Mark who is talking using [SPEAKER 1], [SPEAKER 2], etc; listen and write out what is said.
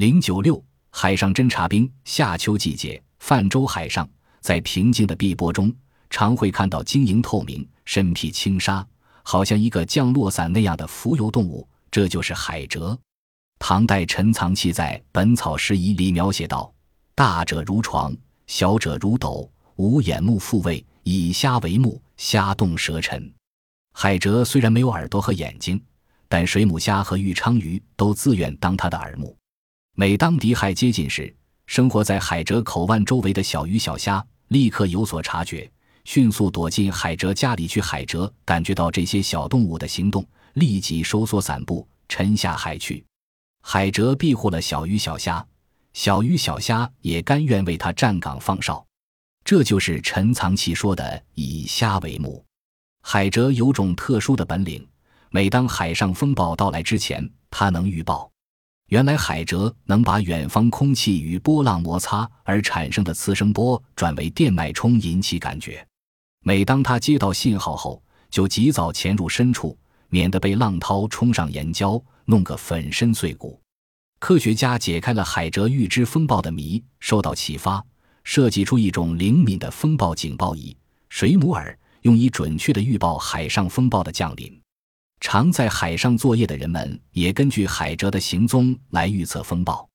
[SPEAKER 1] 零九六海上侦察兵，夏秋季节，泛舟海上，在平静的碧波中，常会看到晶莹透明、身披轻纱，好像一个降落伞那样的浮游动物，这就是海蜇。唐代陈藏器在《本草拾遗》里描写道：“大者如床，小者如斗，无眼目复位，以虾为目，虾动舌沉。”海蜇虽然没有耳朵和眼睛，但水母虾和玉鲳鱼都自愿当它的耳目。每当敌害接近时，生活在海蜇口湾周围的小鱼小虾立刻有所察觉，迅速躲进海蜇家里去。海蜇感觉到这些小动物的行动，立即收缩伞部，沉下海去。海蜇庇护了小鱼小虾，小鱼小虾也甘愿为它站岗放哨。这就是陈藏器说的“以虾为目”。海蜇有种特殊的本领，每当海上风暴到来之前，它能预报。原来海蜇能把远方空气与波浪摩擦而产生的次声波转为电脉冲，引起感觉。每当它接到信号后，就及早潜入深处，免得被浪涛冲上岩礁，弄个粉身碎骨。科学家解开了海蜇预知风暴的谜，受到启发，设计出一种灵敏的风暴警报仪——水母耳。用以准确地预报海上风暴的降临，常在海上作业的人们也根据海蜇的行踪来预测风暴。